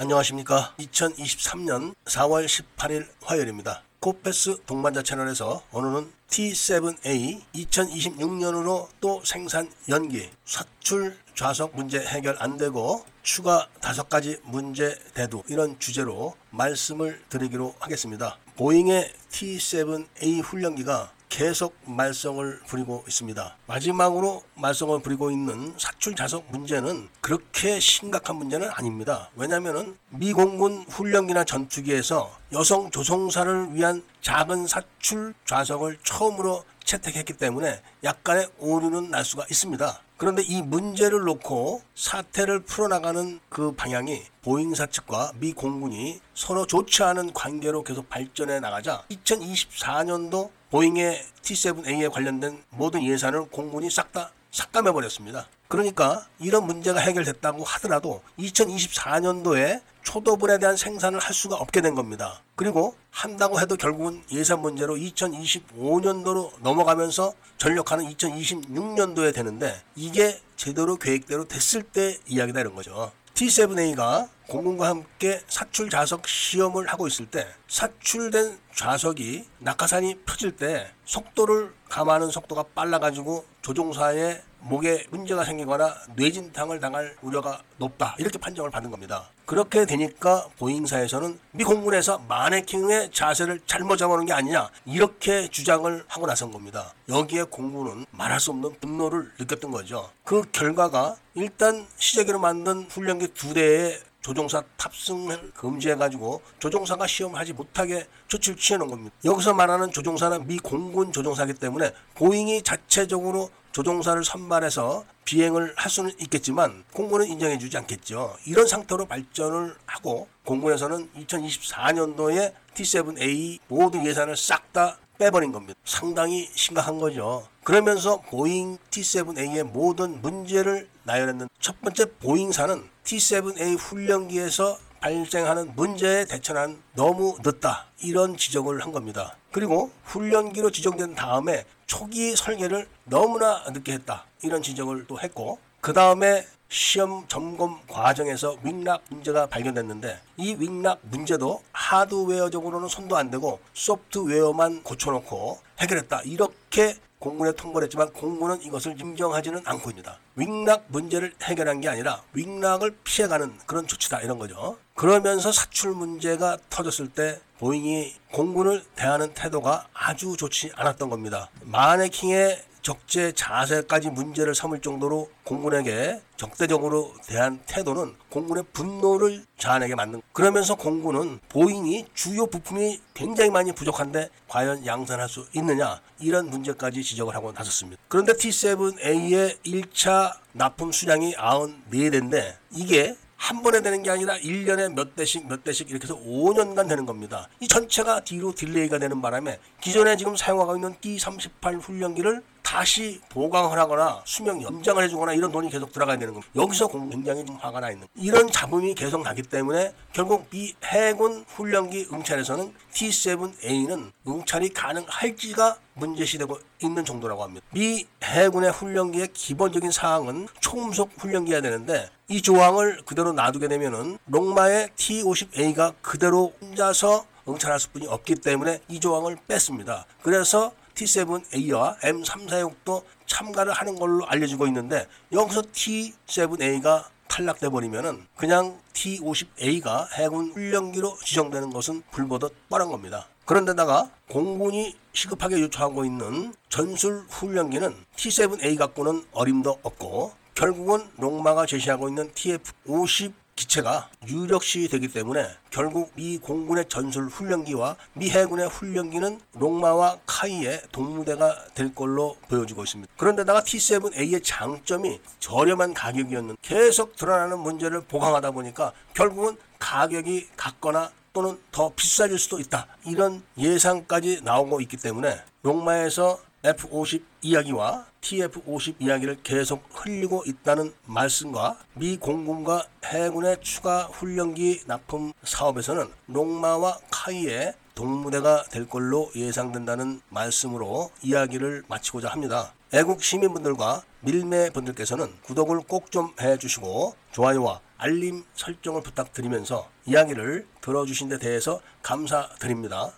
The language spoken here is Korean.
안녕하십니까. 2023년 4월 18일 화요일입니다. 코패스 동반자 채널에서 오늘은 T7A 2026년으로 또 생산 연기, 사출 좌석 문제 해결 안 되고 추가 다섯 가지 문제 대두 이런 주제로 말씀을 드리기로 하겠습니다. 보잉의 T7A 훈련기가 계속 말썽을 부리고 있습니다. 마지막으로 말썽을 부리고 있는 사출 자석 문제는 그렇게 심각한 문제는 아닙니다. 왜냐하면 미 공군 훈련기나 전투기에서 여성 조종사를 위한 작은 사출 좌석을 처음으로 채택했기 때문에 약간의 오류는 날 수가 있습니다. 그런데 이 문제를 놓고 사태를 풀어나가는 그 방향이 보잉사 측과 미 공군이 서로 좋지 않은 관계로 계속 발전해 나가자 2024년도 보잉의 T7A에 관련된 모든 예산을 공군이 싹 다 삭감해 버렸습니다. 그러니까 이런 문제가 해결됐다고 하더라도 2024년도에 초도불에 대한 생산을 할 수가 없게 된 겁니다. 그리고 한다고 해도 결국은 예산 문제로 2025년도로 넘어가면서 전력하는 2026년도에 되는데 이게 제대로 계획대로 됐을 때 이야기다 이런 거죠. T7A가 공군과 함께 사출 좌석 시험을 하고 있을 때 사출된 좌석이 낙하산이 펴질 때 속도를 감하는 속도가 빨라가지고 조종사의 목에 문제가 생기거나 뇌진탕을 당할 우려가 높다 이렇게 판정을 받은 겁니다. 그렇게 되니까 보잉사에서는 미 공군에서 마네킹의 자세를 잘못 잡아놓은 게 아니냐 이렇게 주장을 하고 나선 겁니다. 여기에 공군은 말할 수 없는 분노를 느꼈던 거죠. 그 결과가 일단 시제기로 만든 훈련기 두 대의 조종사 탑승을 금지해가지고 조종사가 시험하지 못하게 조치를 취해놓은 겁니다. 여기서 말하는 조종사는 미 공군 조종사기 때문에 보잉이 자체적으로 조종사를 선발해서 비행을 할 수는 있겠지만 공군은 인정해주지 않겠죠. 이런 상태로 발전을 하고 공군에서는 2024년도에 T7A 모든 예산을 싹 다 빼버린 겁니다. 상당히 심각한 거죠. 그러면서 보잉 T7A의 모든 문제를 나열했는 첫 번째 보잉사는 T7A 훈련기에서 발생하는 문제에 대처는 너무 늦다 이런 지적을 한 겁니다. 그리고 훈련기로 지정된 다음에 초기 설계를 너무나 늦게 했다 이런 지적을 또 했고 그 다음에 시험 점검 과정에서 wing rock 문제가 발견됐는데 이 wing rock 문제도 하드웨어적으로는 손도 안 대고 소프트웨어만 고쳐놓고 해결했다 이렇게 공군에 통보를 했지만 공군은 이것을 인정하지는 않고 있습니다. wing rock 문제를 해결한 게 아니라 wing rock을 피해가는 그런 조치다 이런 거죠. 그러면서 사출 문제가 터졌을 때 보잉이 공군을 대하는 태도가 아주 좋지 않았던 겁니다. 마네킹의 적재 자세까지 문제를 삼을 정도로 공군에게 적대적으로 대한 태도는 공군의 분노를 자아내게 만든 그러면서 공군은 보잉이 주요 부품이 굉장히 많이 부족한데 과연 양산할 수 있느냐 이런 문제까지 지적을 하고 나섰습니다. 그런데 T7A의 1차 납품 수량이 94대인데 이게 한 번에 되는 게 아니라 1년에 몇 대씩 몇 대씩 이렇게 해서 5년간 되는 겁니다. 이 전체가 뒤로 delay가 되는 바람에 기존에 지금 사용하고 있는 T38 훈련기를 다시 보강을 하거나 수명 연장을 해주거나 이런 돈이 계속 들어가야 되는 겁니다. 여기서 굉장히 좀 화가 나 있는 이런 잡음이 계속 나기 때문에 결국 미 해군 훈련기 응찰에서는 T7A는 응찰이 가능할지가 문제시되고 있는 정도라고 합니다. 미 해군의 훈련기의 기본적인 사항은 초음속 훈련기여야 되는데 이 조항을 그대로 놔두게 되면은 록마의 T50A가 그대로 혼자서 응찰할 수뿐이 없기 때문에 이 조항을 뺐습니다. 그래서 T7A와 M346도 참가를 하는 걸로 알려지고 있는데 여기서 T7A가 탈락돼 버리면은 그냥 T50A가 해군 훈련기로 지정되는 것은 불보듯 뻔한 겁니다. 그런데다가 공군이 시급하게 요청하고 있는 전술 훈련기는 T7A 갖고는 어림도 없고 결국은 롱마가 제시하고 있는 TF50 기체가 유력시 되기 때문에 결국 미 공군의 전술 훈련기와 미 해군의 훈련기는 롱마와 카이의 동무대가 될 걸로 보여지고 있습니다. 그런데다가 T7A의 장점이 저렴한 가격이었는 계속 드러나는 문제를 보강하다 보니까 결국은 가격이 같거나 또는 더 비싸질 수도 있다. 이런 예상까지 나오고 있기 때문에 롱마에서 F-50 이야기와 TF-50 이야기를 계속 흘리고 있다는 말씀과 미 공군과 해군의 추가 훈련기 납품 사업에서는 롱마와 카이의 동무대가 될 걸로 예상된다는 말씀으로 이야기를 마치고자 합니다. 애국 시민분들과 밀매분들께서는 구독을 꼭 좀 해주시고 좋아요와 알림 설정을 부탁드리면서 이야기를 들어주신 데 대해서 감사드립니다.